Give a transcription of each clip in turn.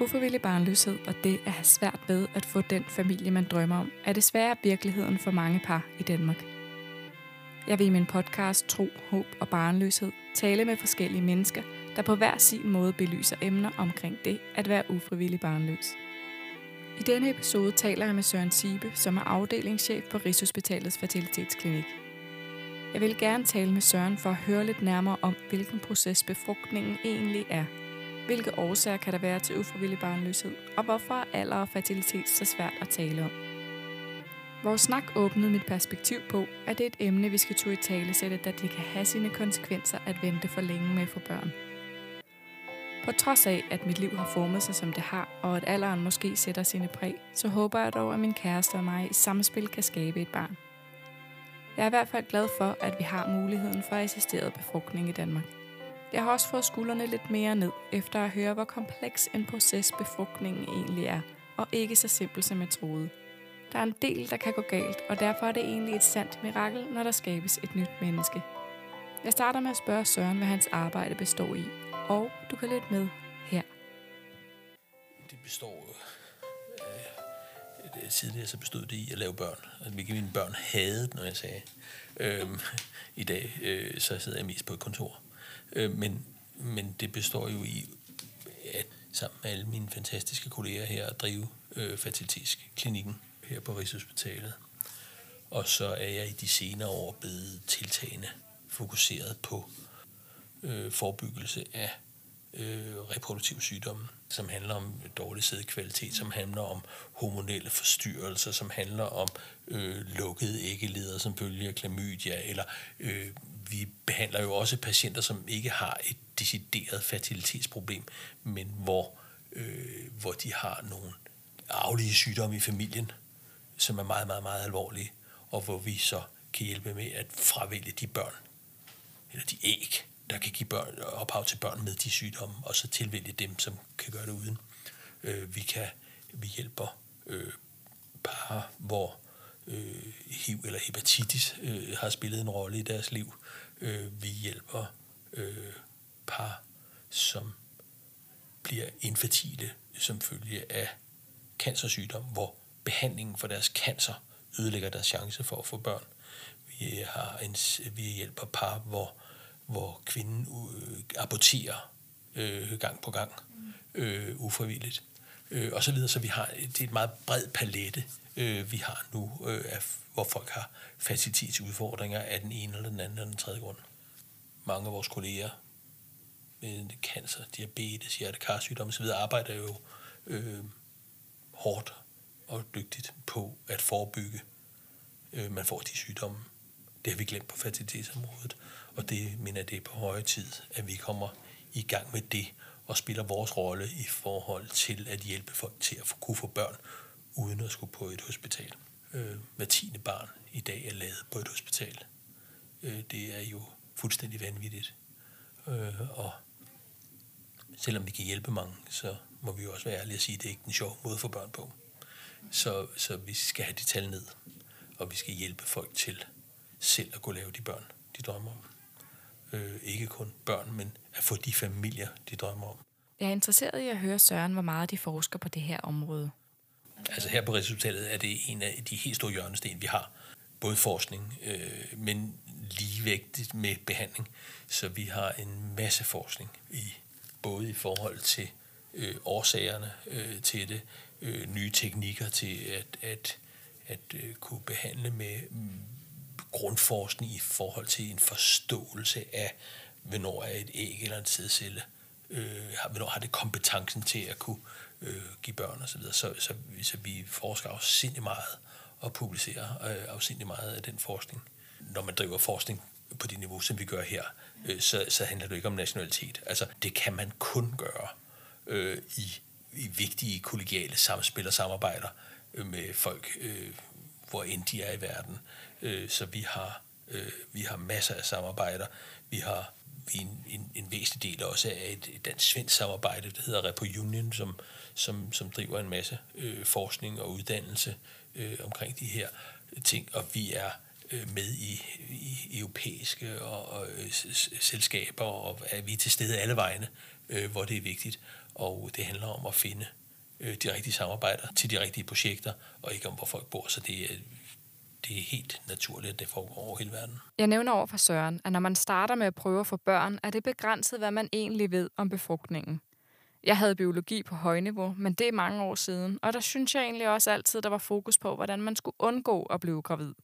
Ufrivillig barnløshed og det at have svært ved at få den familie, man drømmer om, er desværre virkeligheden for mange par i Danmark. Jeg vil i min podcast Tro, Håb og Barnløshed tale med forskellige mennesker, der på hver sin måde belyser emner omkring det at være ufrivillig barnløs. I denne episode taler jeg med Søren Sibe, som er afdelingschef på Rigshospitalets Fertilitetsklinik. Jeg vil gerne tale med Søren for at høre lidt nærmere om, hvilken proces befrugtningen egentlig er – hvilke årsager kan der være til ufrivillig barnløshed, og hvorfor er alder og fertilitet så svært at tale om? Vores snak åbnede mit perspektiv på, at det er et emne, vi skal tage i tale sætte, da det kan have sine konsekvenser at vente for længe med at få børn. På trods af, at mit liv har formet sig, som det har, og at alderen måske sætter sine præg, så håber jeg dog, at min kæreste og mig i samspil kan skabe et barn. Jeg er i hvert fald glad for, at vi har muligheden for assisteret befrugtning i Danmark. Jeg har også fået skuldrene lidt mere ned, efter at høre, hvor kompleks en proces befrugtningen egentlig er, og ikke så simpel som jeg troede. Der er en del, der kan gå galt, og derfor er det egentlig et sandt mirakel, når der skabes et nyt menneske. Jeg starter med at spørge Søren, hvad hans arbejde består i, og du kan lytte med her. Det består øh, øh, af, tidligere så bestod det i at lave børn. Altså, hvilket mine børn havde, når jeg sagde. Øhm, I dag øh, så sidder jeg mest på et kontor. Øh, men, men det består jo i, at sammen med alle mine fantastiske kolleger her, at drive øh, fertilitetsklinikken her på Rigshospitalet. Og så er jeg i de senere år blevet tiltagende fokuseret på øh, forebyggelse af øh, reproduktive sygdomme, som handler om dårlig sædkvalitet, som handler om hormonelle forstyrrelser, som handler om øh, lukkede æggeleder som følge af klamydia, eller øh, vi behandler jo også patienter, som ikke har et decideret fertilitetsproblem, men hvor, øh, hvor de har nogle arvelige sygdomme i familien, som er meget, meget, meget alvorlige, og hvor vi så kan hjælpe med at fravælge de børn, eller de æg, der kan give børn, ophav til børn med de sygdomme, og så tilvælge dem, som kan gøre det uden. Øh, vi, kan, vi hjælper øh, par, hvor øh, HIV eller hepatitis øh, har spillet en rolle i deres liv. Øh, vi hjælper øh, par, som bliver infertile som følge af cancersygdom, hvor behandlingen for deres cancer ødelægger deres chance for at få børn. Vi, har en, vi hjælper par, hvor, hvor kvinden øh, aborterer øh, gang på gang øh, ufrivilligt. Øh, og så videre, så vi har det er et meget bred palette, øh, vi har nu, øh, af, hvor folk har facilitetsudfordringer af den ene eller den anden eller den tredje grund. Mange af vores kolleger med cancer, diabetes, hjertekarsygdom osv. arbejder jo øh, hårdt og dygtigt på at forebygge, øh, man får de sygdomme. Det har vi glemt på fertilitetsområdet, og det mener det er på høje tid, at vi kommer i gang med det og spiller vores rolle i forhold til at hjælpe folk til at kunne få børn, uden at skulle på et hospital. Øh, hver tiende barn i dag er lavet på et hospital. Øh, det er jo fuldstændig vanvittigt. Øh, og selvom vi kan hjælpe mange, så må vi jo også være ærlige og sige, at det er ikke den sjove måde at få børn på. Så, så vi skal have de tal ned, og vi skal hjælpe folk til selv at kunne lave de børn, de drømmer om. Øh, ikke kun børn, men at få de familier, de drømmer om. Jeg er interesseret i at høre Søren, hvor meget de forsker på det her område. Altså her på resultatet er det en af de helt store hjørnesten, vi har. Både forskning, øh, men ligevægtigt med behandling. Så vi har en masse forskning, i både i forhold til øh, årsagerne øh, til det, øh, nye teknikker til at, at, at øh, kunne behandle med grundforskning i forhold til en forståelse af, hvornår er et æg eller en sædcelle, øh, hvornår har det kompetencen til at kunne øh, give børn osv. Så, så, så, så vi forsker afsindelig meget og publicerer øh, afsindelig meget af den forskning. Når man driver forskning på det niveau, som vi gør her, øh, så, så handler det ikke om nationalitet. Altså, det kan man kun gøre øh, i, i vigtige kollegiale samspil og samarbejder øh, med folk, øh, hvor end de er i verden. Øh, så vi har, øh, vi har masser af samarbejder. Vi har en, en, en væsentlig del også af et, et dansk-svensk samarbejde, der hedder Repo Union, som, som, som driver en masse øh, forskning og uddannelse øh, omkring de her ting, og vi er øh, med i, i europæiske og, og øh, selskaber, og er vi til stede alle vegne øh, hvor det er vigtigt. Og det handler om at finde øh, de rigtige samarbejder til de rigtige projekter, og ikke om, hvor folk bor. Så det er, det er helt naturligt, at det foregår over hele verden. Jeg nævner over for Søren, at når man starter med at prøve at få børn, er det begrænset, hvad man egentlig ved om befrugtningen. Jeg havde biologi på højniveau, men det er mange år siden, og der synes jeg egentlig også altid, der var fokus på, hvordan man skulle undgå at blive gravid.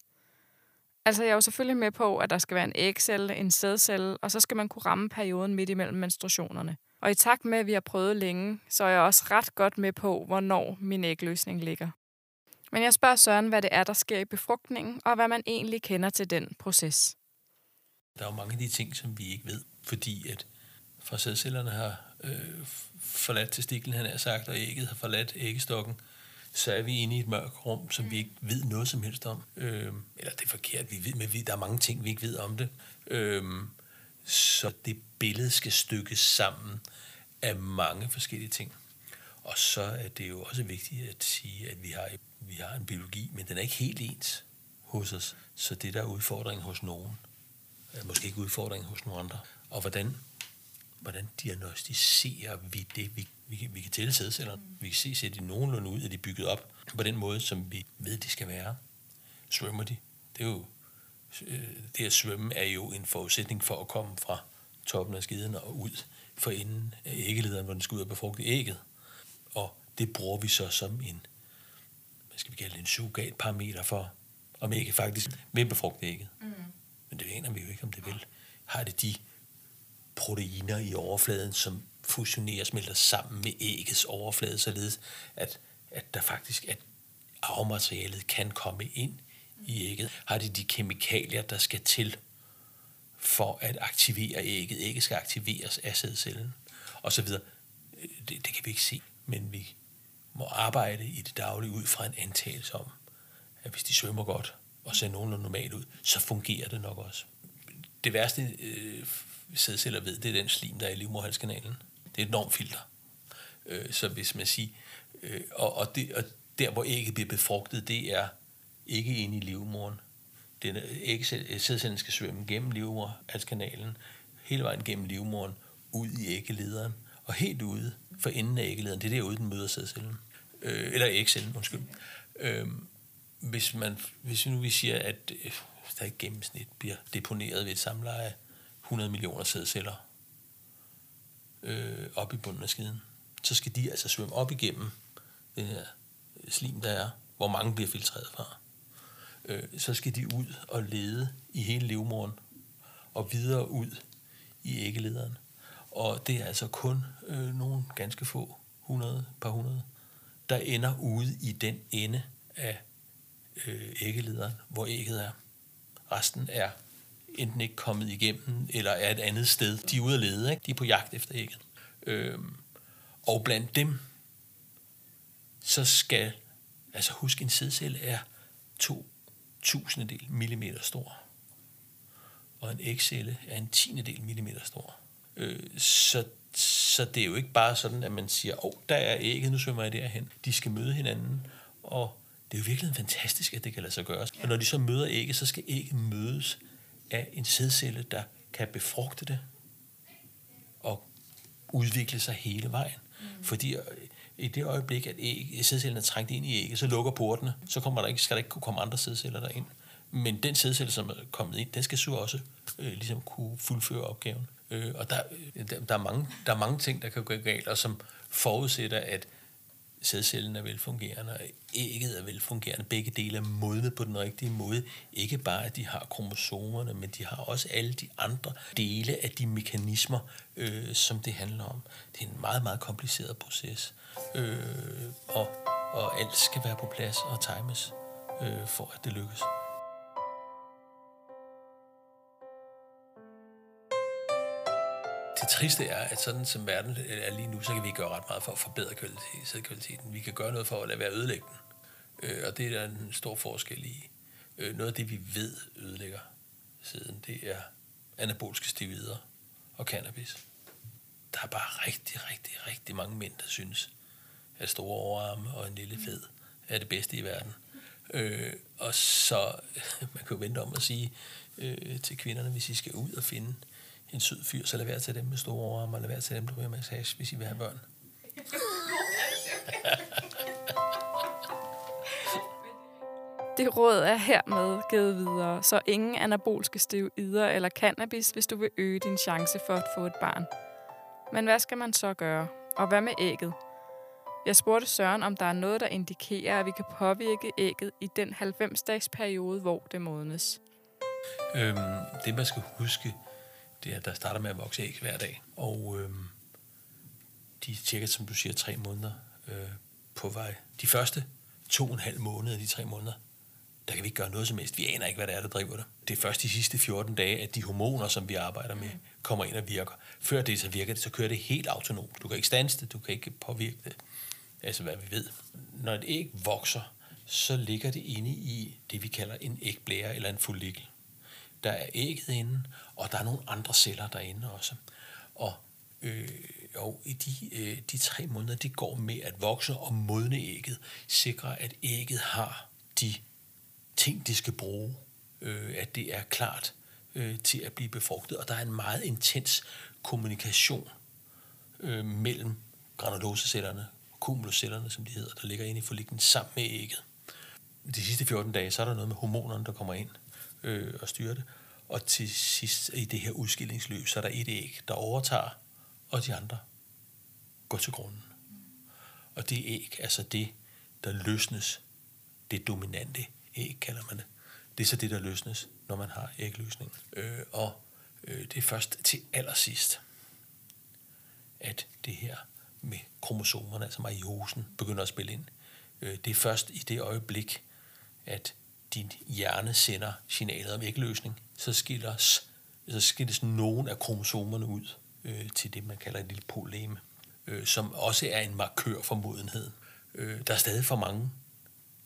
Altså, jeg er jo selvfølgelig med på, at der skal være en ægcelle, en sædcelle, og så skal man kunne ramme perioden midt imellem menstruationerne. Og i takt med, at vi har prøvet længe, så er jeg også ret godt med på, hvornår min ægløsning ligger. Men jeg spørger Søren, hvad det er, der sker i befrugtningen, og hvad man egentlig kender til den proces. Der er jo mange af de ting, som vi ikke ved, fordi at fra sædcellerne har øh, forladt testiklen, han har sagt, og ægget har forladt æggestokken, så er vi inde i et mørkt rum, som vi ikke ved noget som helst om. Øh, eller det er forkert, vi ved, men vi, der er mange ting, vi ikke ved om det. Øh, så det billede skal stykkes sammen af mange forskellige ting. Og så er det jo også vigtigt at sige, at vi har, vi har en biologi, men den er ikke helt ens hos os. Så det der er udfordringen hos nogen, er måske ikke udfordringen hos nogen andre. Og hvordan, hvordan diagnostiserer vi det? Vi, vi, vi kan tælle sædceller. Vi kan se, ser de nogenlunde ud, at de er bygget op på den måde, som vi ved, de skal være. Svømmer de? Det er jo øh, det at svømme er jo en forudsætning for at komme fra toppen af skiden og ud for enden af æggelederen, hvor den skal ud og befrugte ægget. Og det bruger vi så som en, hvad skal vi kalde det, en surrogatparameter for, om ægget faktisk vil befrugte ægget. Mm. Men det aner vi jo ikke, om det vil. Har det de proteiner i overfladen, som fusionerer og smelter sammen med æggets overflade, således at, at der faktisk at arvematerialet kan komme ind i ægget. Har de de kemikalier, der skal til for at aktivere ægget. Ægget skal aktiveres af sædcellen, og så videre. Det, det kan vi ikke se, men vi må arbejde i det daglige ud fra en antagelse om, at hvis de svømmer godt og ser nogenlunde normalt ud, så fungerer det nok også. Det værste øh, sædceller ved, det er den slim, der er i livmorhalskanalen. Det er et enormt filter. Øh, så hvis man siger, øh, og, og, det, og der hvor ægget bliver befrugtet, det er ikke inde i livmoderen, den øh, sædcellen skal svømme gennem livmoderhalskanalen, hele vejen gennem livmoderen, ud i æggelederen, og helt ude for enden af æggelederen, det er derude, den møder sædcellen. Øh, eller Excel, undskyld. Øh, hvis, man, hvis nu vi siger, at øh, der i gennemsnit bliver deponeret ved et samleje 100 millioner sædceller øh, op i bunden af skiden, så skal de altså svømme op igennem den her slim, der er, hvor mange bliver filtreret fra øh, så skal de ud og lede i hele livmoren og videre ud i æggelederen. Og det er altså kun øh, nogle ganske få, 100, par hundrede, der ender ude i den ende af øh, æggelederen, hvor ægget er. Resten er enten ikke kommet igennem, eller er et andet sted. De er ude at lede, ikke? de er på jagt efter ægget. Øh, og blandt dem, så skal, altså husk en sædcelle er to tusindedel millimeter stor. Og en ægcelle er en tiendedel millimeter stor. Øh, så, så det er jo ikke bare sådan, at man siger, åh, oh, der er ægget, nu svømmer jeg derhen. De skal møde hinanden, og det er jo virkelig fantastisk, at det kan lade sig gøre. Og når de så møder ægget, så skal ægget mødes af en sædcelle, der kan befrugte det og udvikle sig hele vejen. Mm. Fordi øh, i det øjeblik, at æg, sædcellen er trængt ind i ægget, så lukker portene, så kommer der ikke, skal der ikke kunne komme andre sædceller derind. Men den sædcelle, som er kommet ind, den skal så også øh, ligesom kunne fuldføre opgaven. Øh, og der, øh, der, der, er mange, der er mange ting, der kan gå galt, og som forudsætter, at sædcellen er velfungerende, og ægget er velfungerende. Begge dele er modnet på den rigtige måde. Ikke bare, at de har kromosomerne, men de har også alle de andre dele af de mekanismer, øh, som det handler om. Det er en meget, meget kompliceret proces, øh, og, og alt skal være på plads og times, øh, for at det lykkes. Det triste er, at sådan som verden er lige nu, så kan vi gøre ret meget for at forbedre sædkvaliteten. Vi kan gøre noget for at lade være ødelægge den. Øh, og det er der en stor forskel i. Øh, noget af det, vi ved ødelægger siden, det er anabolske stivider og cannabis. Der er bare rigtig, rigtig, rigtig mange mænd, der synes, at store overarme og en lille fed er det bedste i verden. Øh, og så, man kan jo vente om at sige øh, til kvinderne, hvis I skal ud og finde en sød fyr, så lad være til dem med store overarme, og lad være til dem, der ryger massage, hvis I vil have børn. Det råd er hermed givet videre, så ingen anabolske steroider eller cannabis, hvis du vil øge din chance for at få et barn. Men hvad skal man så gøre? Og hvad med ægget? Jeg spurgte Søren, om der er noget, der indikerer, at vi kan påvirke ægget i den 90-dages periode, hvor det modnes. Øhm, det man skal huske, det er, der starter med at vokse æg hver dag. Og øhm, de er cirka, som du siger, tre måneder øh, på vej. De første to og en halv måned af de tre måneder, der kan vi ikke gøre noget som helst. Vi aner ikke, hvad det er, der driver det. Det er først de sidste 14 dage, at de hormoner, som vi arbejder med, kommer ind og virker. Før det så virker det, så kører det helt autonomt. Du kan ikke stanse det, du kan ikke påvirke det. Altså hvad vi ved. Når et æg vokser, så ligger det inde i det, vi kalder en ægblære eller en follikel. Der er ægget inde, og der er nogle andre celler derinde også. Og, øh, og i de, øh, de tre måneder, det går med at vokse og modne ægget, sikre, at ægget har de ting, de skal bruge, øh, at det er klart øh, til at blive befrugtet. Og der er en meget intens kommunikation øh, mellem granulosecellerne, cumuluscellerne, som de hedder, der ligger inde i folliklen sammen med ægget. De sidste 14 dage, så er der noget med hormonerne, der kommer ind øh, og styrer det. Og til sidst i det her udskillingsløb, så er der et æg, der overtager, og de andre går til grunden. Og det æg, altså det, der løsnes, det dominante æg, kalder man det. Det er så det, der løsnes, når man har ægløsning. Øh, og øh, det er først til allersidst, at det her med kromosomerne, altså meiosen, begynder at spille ind. Øh, det er først i det øjeblik, at din hjerne sender signalet om ægløsning, så skilles, så skilles nogen af kromosomerne ud øh, til det, man kalder et lille poleme, øh, som også er en markør for modenheden. Øh, der er stadig for mange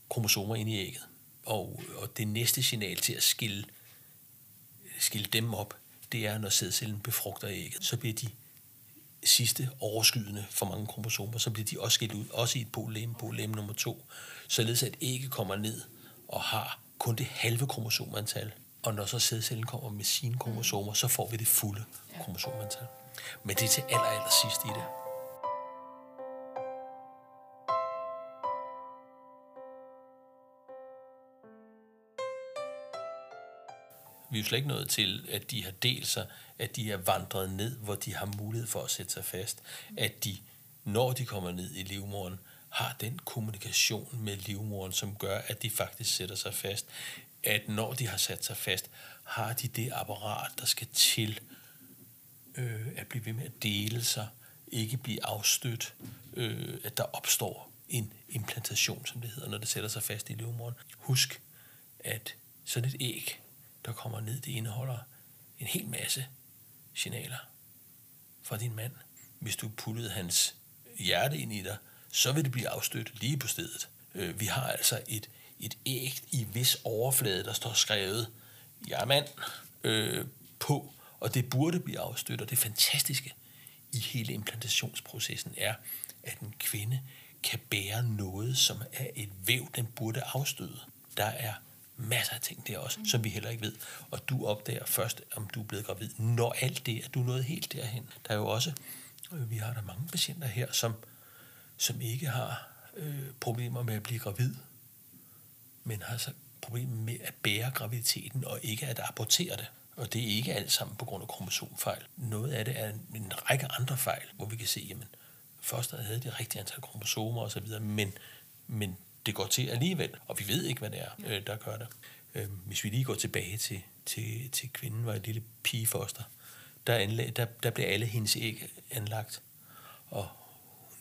kromosomer inde i ægget, og, og det næste signal til at skille, skille dem op, det er, når sædcellen befrugter ægget. Så bliver de sidste overskydende for mange kromosomer, så bliver de også skilt ud, også i et polem, polem nummer to, således at ægget kommer ned og har kun det halve kromosomantal. Og når så sædcellen kommer med sine kromosomer, så får vi det fulde kromosomantal. Men det er til aller, aller sidst i det. Vi er jo slet ikke nået til, at de har delt sig, at de er vandret ned, hvor de har mulighed for at sætte sig fast. At de, når de kommer ned i livmoren, har den kommunikation med livmoren, som gør, at de faktisk sætter sig fast. At når de har sat sig fast, har de det apparat, der skal til øh, at blive ved med at dele sig, ikke blive afstødt, øh, at der opstår en implantation, som det hedder, når det sætter sig fast i livmoderen. Husk, at sådan et æg, der kommer ned, det indeholder en hel masse signaler fra din mand. Hvis du puttede hans hjerte ind i dig, så vil det blive afstødt lige på stedet. Øh, vi har altså et, et æg i vis overflade, der står skrevet, mand, øh, på, og det burde blive afstødt, og det fantastiske i hele implantationsprocessen er, at en kvinde kan bære noget, som er et væv, den burde afstøde. Der er masser af ting der også, mm. som vi heller ikke ved. Og du opdager først, om du er blevet gravid, når alt det, at du er nået helt derhen. Der er jo også, øh, vi har der mange patienter her, som, som ikke har øh, problemer med at blive gravid, men har så problemer med at bære graviditeten og ikke at abortere det. Og det er ikke alt sammen på grund af kromosomfejl. Noget af det er en, en række andre fejl, hvor vi kan se, jamen, fosteret havde det rigtige antal kromosomer osv., men, men det går til alligevel, og vi ved ikke, hvad det er, øh, der gør det. Øh, hvis vi lige går tilbage til, til, til kvinden, var et lille pigefoster, der, anlag, der, der bliver alle hendes æg anlagt, og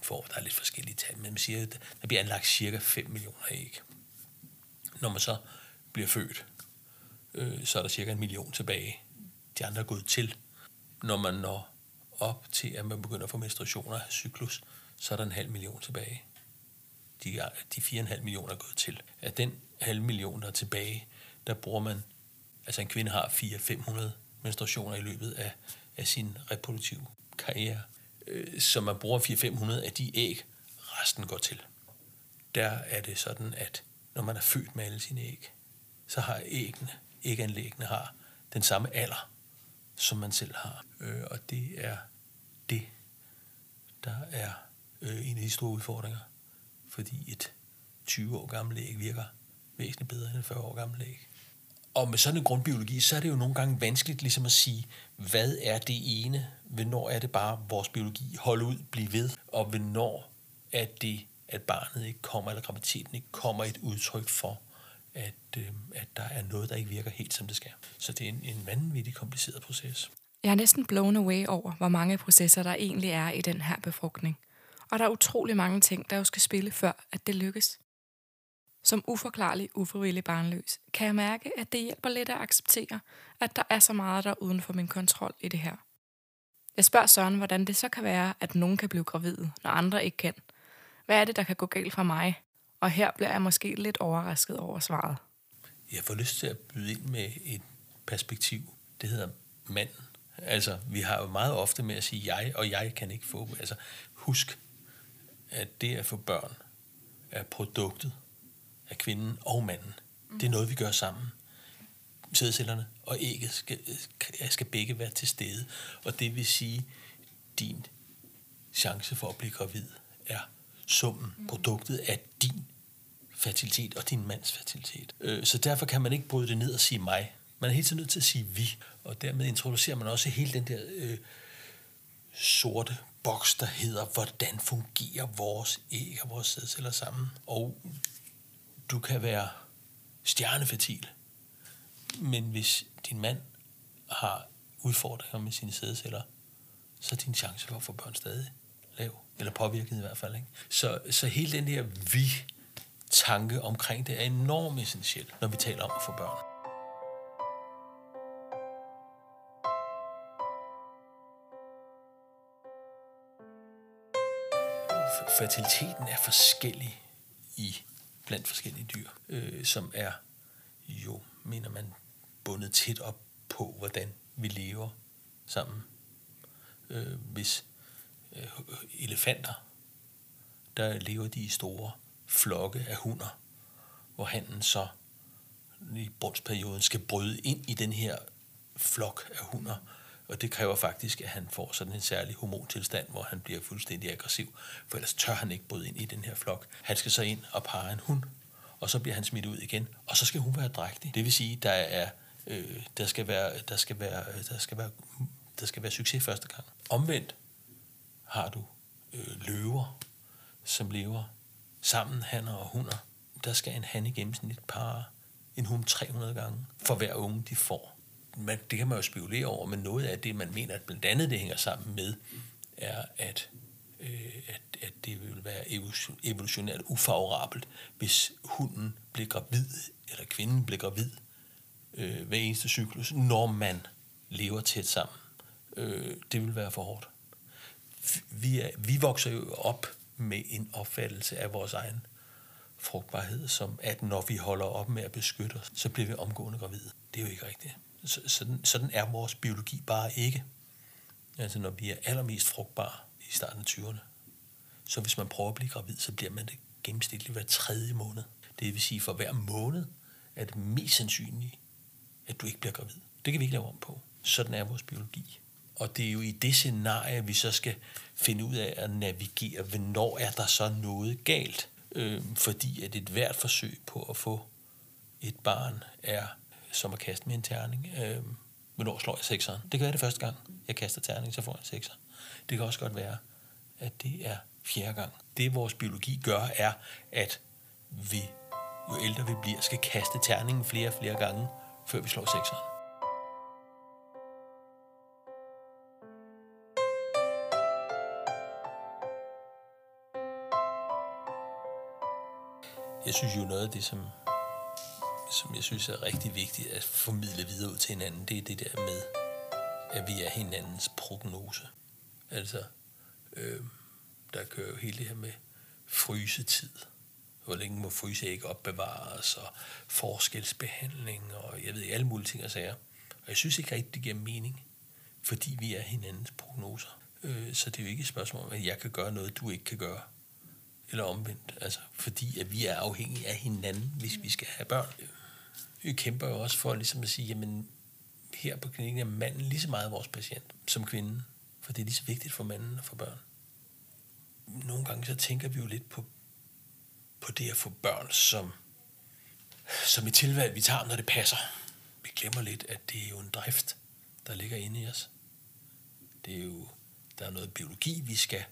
får, der er lidt forskellige tal, men man siger, at der bliver anlagt cirka 5 millioner æg. Når man så bliver født, øh, så er der cirka en million tilbage. De andre er gået til. Når man når op til, at man begynder at få menstruationer cyklus, så er der en halv million tilbage de, de 4,5 millioner er gået til. Af den halv million, der er tilbage, der bruger man, altså en kvinde har 400-500 menstruationer i løbet af, af sin reproduktive karriere. Øh, så man bruger 400-500 af de æg, resten går til. Der er det sådan, at når man er født med alle sine æg, så har æggene, æganlæggene har den samme alder, som man selv har. Øh, og det er det, der er øh, en af de store udfordringer. Fordi et 20 år gammelt æg virker væsentligt bedre end et 40 år gammelt æg. Og med sådan en grundbiologi, så er det jo nogle gange vanskeligt ligesom at sige, hvad er det ene? Hvornår er det bare vores biologi holde ud, blive ved? Og hvornår er det, at barnet ikke kommer, eller graviditeten ikke kommer et udtryk for, at, øh, at der er noget, der ikke virker helt, som det skal. Så det er en, en vanvittig kompliceret proces. Jeg er næsten blown away over, hvor mange processer der egentlig er i den her befrugtning. Og der er utrolig mange ting, der jo skal spille før, at det lykkes. Som uforklarlig, ufrivillig barnløs, kan jeg mærke, at det hjælper lidt at acceptere, at der er så meget, der er uden for min kontrol i det her. Jeg spørger Søren, hvordan det så kan være, at nogen kan blive gravide, når andre ikke kan. Hvad er det, der kan gå galt for mig? Og her bliver jeg måske lidt overrasket over svaret. Jeg får lyst til at byde ind med et perspektiv. Det hedder manden. Altså, vi har jo meget ofte med at sige jeg, og jeg kan ikke få. Altså, husk, at det at få børn er produktet af kvinden og manden. Det er noget, vi gør sammen. Sædcellerne og ægget skal, skal begge være til stede. Og det vil sige, din chance for at blive gravid er summen, produktet af din fertilitet og din mands fertilitet. Øh, så derfor kan man ikke bryde det ned og sige mig. Man er helt nødt til at sige vi. Og dermed introducerer man også hele den der øh, sorte boks, der hedder, hvordan fungerer vores æg og vores sædceller sammen. Og du kan være stjernefertil, men hvis din mand har udfordringer med sine sædceller, så er din chance for at få børn stadig lav, eller påvirket i hvert fald. Ikke? Så, så hele den her vi-tanke omkring det er enormt essentielt, når vi taler om at få børn. Fertiliteten er forskellig i blandt forskellige dyr, øh, som er jo, mener man, bundet tæt op på, hvordan vi lever sammen. Øh, hvis øh, elefanter, der lever de i store flokke af hunder, hvor handen så i brunstperioden skal bryde ind i den her flok af hunder, og det kræver faktisk, at han får sådan en særlig hormontilstand, hvor han bliver fuldstændig aggressiv, for ellers tør han ikke bryde ind i den her flok. Han skal så ind og parre en hund, og så bliver han smidt ud igen, og så skal hun være drægtig. Det vil sige, der er øh, der skal være der skal være der skal være der skal være succes første gang. Omvendt har du øh, løver, som lever sammen, hanner og hunder. Der skal en han i gennemsnit par en hund 300 gange for hver unge, de får man, det kan man jo spekulere over, men noget af det, man mener, at blandt andet det hænger sammen med, er, at, øh, at, at det vil være evolutionært ufavorabelt, hvis hunden bliver gravid, eller kvinden bliver gravid, øh, hver eneste cyklus, når man lever tæt sammen. Øh, det vil være for hårdt. Vi, er, vi vokser jo op med en opfattelse af vores egen frugtbarhed, som at når vi holder op med at beskytte os, så bliver vi omgående gravide. Det er jo ikke rigtigt sådan, sådan er vores biologi bare ikke. Altså når vi er allermest frugtbare i starten af 20'erne, så hvis man prøver at blive gravid, så bliver man det gennemsnitligt hver tredje måned. Det vil sige, for hver måned er det mest sandsynligt, at du ikke bliver gravid. Det kan vi ikke lave om på. Sådan er vores biologi. Og det er jo i det scenarie, vi så skal finde ud af at navigere, hvornår er der så noget galt. Øh, fordi at et hvert forsøg på at få et barn er som at kaste med en terning. Øh, hvornår slår jeg sekseren? Det kan være det første gang, jeg kaster terning, så får jeg en sekser. Det kan også godt være, at det er fjerde gang. Det vores biologi gør, er, at vi, jo ældre vi bliver, skal kaste terningen flere og flere gange, før vi slår sekseren. Jeg synes jo noget af det, som som jeg synes er rigtig vigtigt at formidle videre ud til hinanden, det er det der med, at vi er hinandens prognose. Altså, øh, der kører jo hele det her med frysetid. Hvor længe må fryse ikke opbevares, og forskelsbehandling, og jeg ved alle mulige ting og sager. Og jeg synes ikke rigtig, det giver mening, fordi vi er hinandens prognoser. Øh, så det er jo ikke et spørgsmål om, at jeg kan gøre noget, du ikke kan gøre. Eller omvendt. Altså, fordi at vi er afhængige af hinanden, hvis vi skal have børn vi kæmper jo også for ligesom at sige, jamen, her på klinikken er manden lige så meget vores patient som kvinden, for det er lige så vigtigt for manden og for børn. Nogle gange så tænker vi jo lidt på, på det at få børn som, som et tilvalg, vi tager, når det passer. Vi glemmer lidt, at det er jo en drift, der ligger inde i os. Det er jo, der er noget biologi, vi skal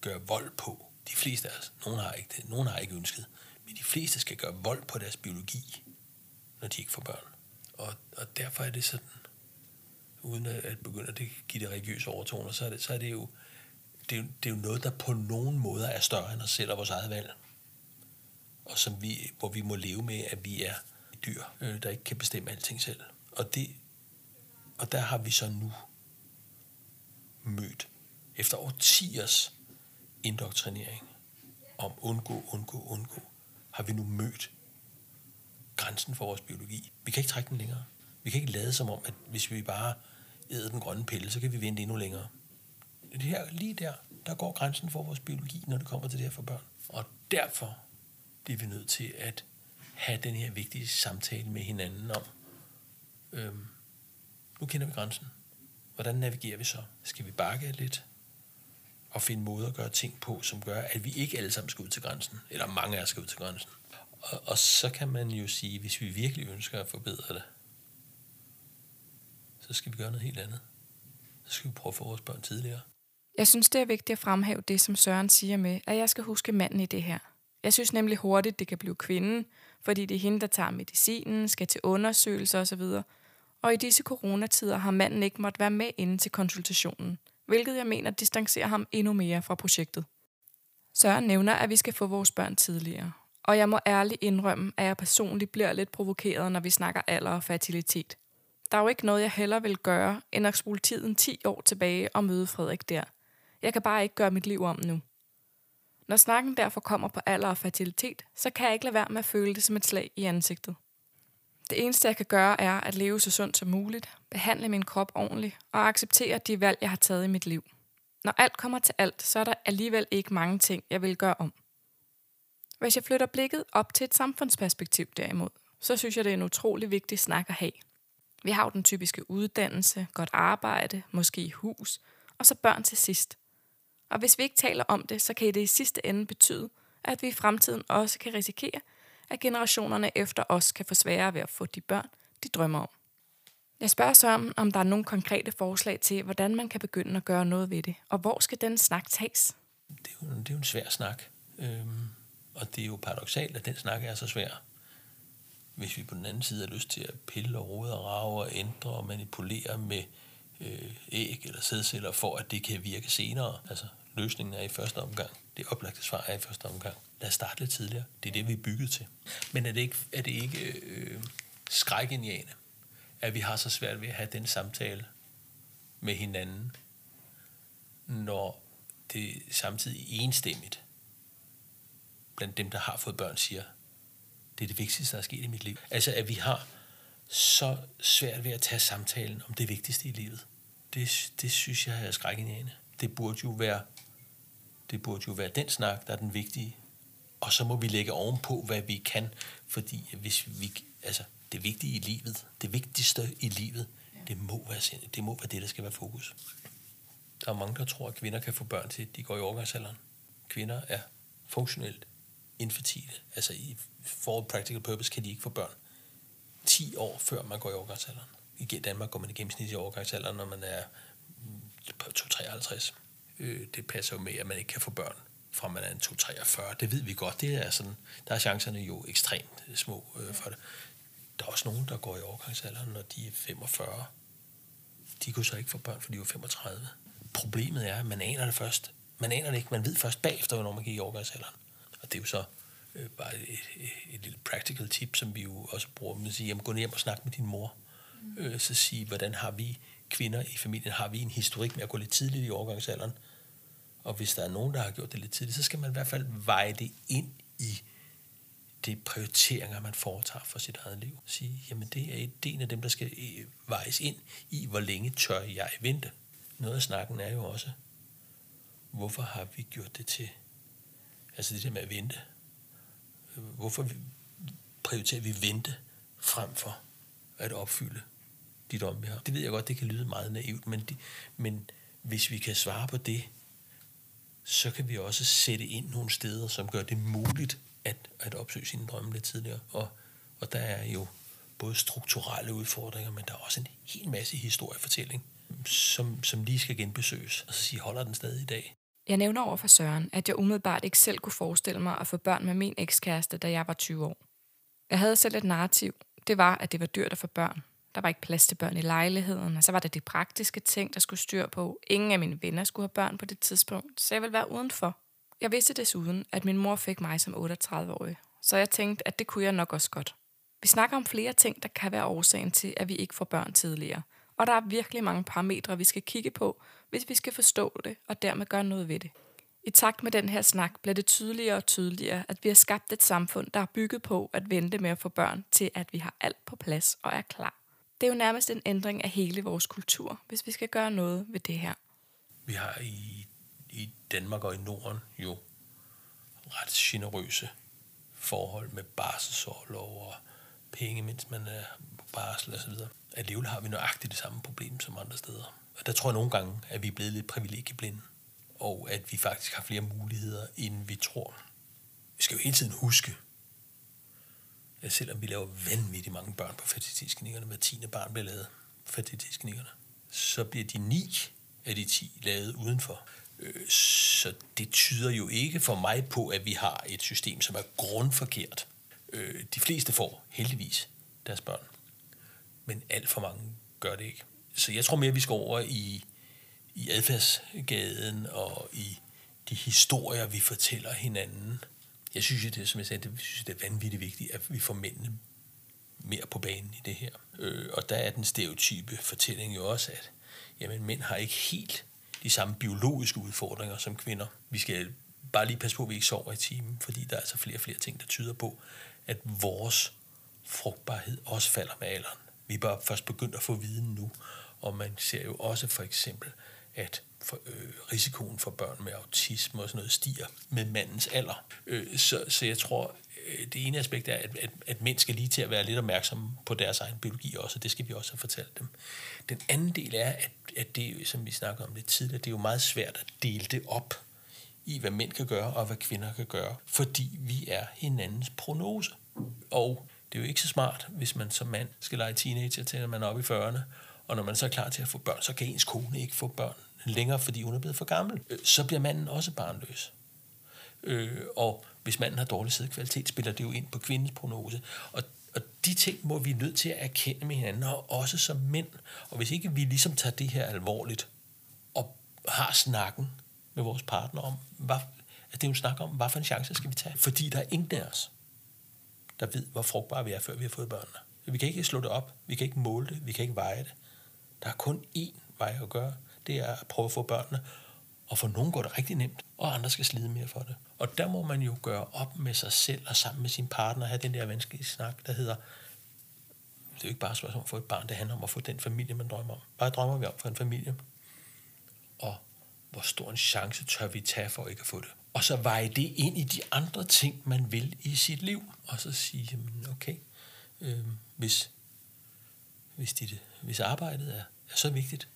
gøre vold på. De fleste af os, nogen har ikke det, nogen har ikke ønsket, men de fleste skal gøre vold på deres biologi, når de ikke får børn. Og, og derfor er det sådan, uden at begynde at give det religiøse overtoner, så er det, så er det jo det er, det er jo noget, der på nogen måder er større end os selv og vores eget valg. Og som vi, hvor vi må leve med, at vi er dyr, øh, der ikke kan bestemme alting selv. Og, det, og der har vi så nu mødt, efter årtiers indoktrinering om undgå, undgå, undgå, har vi nu mødt grænsen for vores biologi. Vi kan ikke trække den længere. Vi kan ikke lade som om, at hvis vi bare æder den grønne pille, så kan vi vente endnu længere. Det her, lige der, der går grænsen for vores biologi, når det kommer til det her for børn. Og derfor bliver vi nødt til at have den her vigtige samtale med hinanden om, øhm, nu kender vi grænsen. Hvordan navigerer vi så? Skal vi bakke lidt? At finde måder at gøre ting på, som gør, at vi ikke alle sammen skal ud til grænsen. Eller mange af os skal ud til grænsen. Og, og så kan man jo sige, hvis vi virkelig ønsker at forbedre det, så skal vi gøre noget helt andet. Så skal vi prøve at få vores børn tidligere. Jeg synes, det er vigtigt at fremhæve det, som Søren siger med, at jeg skal huske manden i det her. Jeg synes nemlig hurtigt, det kan blive kvinden, fordi det er hende, der tager medicinen, skal til undersøgelser osv. Og i disse coronatider har manden ikke måttet være med inde til konsultationen, hvilket jeg mener distancerer ham endnu mere fra projektet. Søren nævner, at vi skal få vores børn tidligere. Og jeg må ærligt indrømme, at jeg personligt bliver lidt provokeret, når vi snakker alder og fertilitet. Der er jo ikke noget, jeg heller vil gøre, end at spole tiden 10 år tilbage og møde Frederik der. Jeg kan bare ikke gøre mit liv om nu. Når snakken derfor kommer på alder og fertilitet, så kan jeg ikke lade være med at føle det som et slag i ansigtet. Det eneste, jeg kan gøre, er at leve så sundt som muligt, behandle min krop ordentligt og acceptere de valg, jeg har taget i mit liv. Når alt kommer til alt, så er der alligevel ikke mange ting, jeg vil gøre om. Hvis jeg flytter blikket op til et samfundsperspektiv derimod, så synes jeg, det er en utrolig vigtig snak at have. Vi har jo den typiske uddannelse, godt arbejde, måske hus, og så børn til sidst. Og hvis vi ikke taler om det, så kan det i sidste ende betyde, at vi i fremtiden også kan risikere, at generationerne efter os kan få sværere ved at få de børn, de drømmer om. Jeg spørger så om, om der er nogle konkrete forslag til, hvordan man kan begynde at gøre noget ved det, og hvor skal den snak tages? Det er jo, det er jo en svær snak, øhm, og det er jo paradoxalt, at den snak er så svær. Hvis vi på den anden side har lyst til at pille og rode og rave og ændre og manipulere med øh, æg eller sædceller, for at det kan virke senere. Altså, løsningen er i første omgang. Det oplagte svar er i første omgang. Lad os starte lidt tidligere. Det er det, vi er bygget til. Men er det ikke, er det ikke øh, skrækindjagende, at vi har så svært ved at have den samtale med hinanden, når det samtidig enstemmigt blandt dem, der har fået børn, siger, det er det vigtigste, der er sket i mit liv. Altså, at vi har så svært ved at tage samtalen om det vigtigste i livet. Det, det synes jeg er skrækindjagende. Det burde jo være det burde jo være den snak, der er den vigtige. Og så må vi lægge ovenpå, hvad vi kan, fordi hvis vi, altså, det vigtige i livet, det vigtigste i livet, det må være, det, må være det, der skal være fokus. Der er mange, der tror, at kvinder kan få børn til, de går i overgangsalderen. Kvinder er funktionelt infertile. Altså i for practical purpose kan de ikke få børn 10 år før man går i overgangsalderen. I Danmark går man i gennemsnit i overgangsalderen, når man er 2-53 øh, det passer jo med, at man ikke kan få børn fra man er en 2-43. Det ved vi godt. Det er sådan, der er chancerne jo ekstremt små øh, for det. Der er også nogen, der går i overgangsalderen, når de er 45. De kunne så ikke få børn, for de var 35. Problemet er, at man aner det først. Man aner det ikke. Man ved først bagefter, hvornår man gik i overgangsalderen. Og det er jo så øh, bare et, et, et lille practical tip, som vi jo også bruger. Man siger, jamen, gå ned og snakke med din mor. Mm. Øh, så sige, hvordan har vi kvinder i familien, har vi en historik med at gå lidt tidligt i overgangsalderen. Og hvis der er nogen, der har gjort det lidt tidligt, så skal man i hvert fald veje det ind i de prioriteringer, man foretager for sit eget liv. Sige, jamen det er en af dem, der skal øh, vejes ind i, hvor længe tør jeg vente. Noget af snakken er jo også, hvorfor har vi gjort det til, altså det der med at vente. Hvorfor prioriterer vi vente frem for at opfylde de drømme, vi har. Det ved jeg godt, det kan lyde meget naivt, men, de, men hvis vi kan svare på det, så kan vi også sætte ind nogle steder, som gør det muligt at, at opsøge sine drømme lidt tidligere. Og, og der er jo både strukturelle udfordringer, men der er også en hel masse historiefortælling, som, som lige skal genbesøges, og så sige, holder den stadig i dag. Jeg nævner over for Søren, at jeg umiddelbart ikke selv kunne forestille mig at få børn med min ekskæreste, da jeg var 20 år. Jeg havde selv et narrativ. Det var, at det var dyrt at få børn. Der var ikke plads til børn i lejligheden, og så var der de praktiske ting, der skulle styr på. Ingen af mine venner skulle have børn på det tidspunkt, så jeg ville være udenfor. Jeg vidste desuden, at min mor fik mig som 38-årig, så jeg tænkte, at det kunne jeg nok også godt. Vi snakker om flere ting, der kan være årsagen til, at vi ikke får børn tidligere. Og der er virkelig mange parametre, vi skal kigge på, hvis vi skal forstå det og dermed gøre noget ved det. I takt med den her snak bliver det tydeligere og tydeligere, at vi har skabt et samfund, der er bygget på at vente med at få børn, til at vi har alt på plads og er klar. Det er jo nærmest en ændring af hele vores kultur, hvis vi skal gøre noget ved det her. Vi har i, i Danmark og i Norden jo ret generøse forhold med barselsårlov og penge, mens man er på barsel osv. Alligevel har vi nøjagtigt det samme problem som andre steder. Og der tror jeg nogle gange, at vi er blevet lidt privilegieblinde, og at vi faktisk har flere muligheder, end vi tror. Vi skal jo hele tiden huske, selvom vi laver vanvittigt mange børn på fertilitetsklinikkerne, hver tiende barn bliver lavet på fertilitetsklinikkerne, så bliver de ni af de ti lavet udenfor. Øh, så det tyder jo ikke for mig på, at vi har et system, som er grundforkert. Øh, de fleste får heldigvis deres børn, men alt for mange gør det ikke. Så jeg tror mere, at vi skal over i, i adfærdsgaden og i de historier, vi fortæller hinanden. Jeg synes, det, som jeg sagde, det, synes, det er vanvittigt vigtigt, at vi får mændene mere på banen i det her. Øh, og der er den stereotype fortælling jo også, at jamen, mænd har ikke helt de samme biologiske udfordringer som kvinder. Vi skal bare lige passe på, at vi ikke sover i timen, fordi der er altså flere og flere ting, der tyder på, at vores frugtbarhed også falder med alderen. Vi er bare først begyndt at få viden nu, og man ser jo også for eksempel, at for, øh, risikoen for børn med autisme og sådan noget stiger med mandens alder. Øh, så, så jeg tror, øh, det ene aspekt er, at, at, at mænd skal lige til at være lidt opmærksomme på deres egen biologi også, og det skal vi også have fortalt dem. Den anden del er, at, at det, som vi snakkede om lidt tidligere, det er jo meget svært at dele det op i, hvad mænd kan gøre og hvad kvinder kan gøre, fordi vi er hinandens prognose. Og det er jo ikke så smart, hvis man som mand skal lege teenager til, når man er oppe i 40'erne, og når man så er klar til at få børn, så kan ens kone ikke få børn længere, fordi hun er blevet for gammel. Øh, så bliver manden også barnløs. Øh, og hvis manden har dårlig sædkvalitet, spiller det jo ind på kvindens prognose. Og, og de ting må vi nødt til at erkende med hinanden, og også som mænd. Og hvis ikke vi ligesom tager det her alvorligt, og har snakken med vores partner om, hvad, at det er jo en snak om, hvad for en chance skal vi tage? Fordi der er ingen af os, der ved, hvor frugtbare vi er, før vi har fået børnene. Vi kan ikke slå det op, vi kan ikke måle det, vi kan ikke veje det. Der er kun én vej at gøre. Det er at prøve at få børnene. Og for nogen går det rigtig nemt, og andre skal slide mere for det. Og der må man jo gøre op med sig selv og sammen med sin partner have den der vanskelige snak, der hedder, det er jo ikke bare et spørgsmål om at få et barn, det handler om at få den familie, man drømmer om. Hvad drømmer vi om for en familie? Og hvor stor en chance tør vi tage for ikke at få det? Og så veje det ind i de andre ting, man vil i sit liv. Og så sige, jamen okay, øh, hvis, hvis, dit, hvis arbejdet er, er så vigtigt,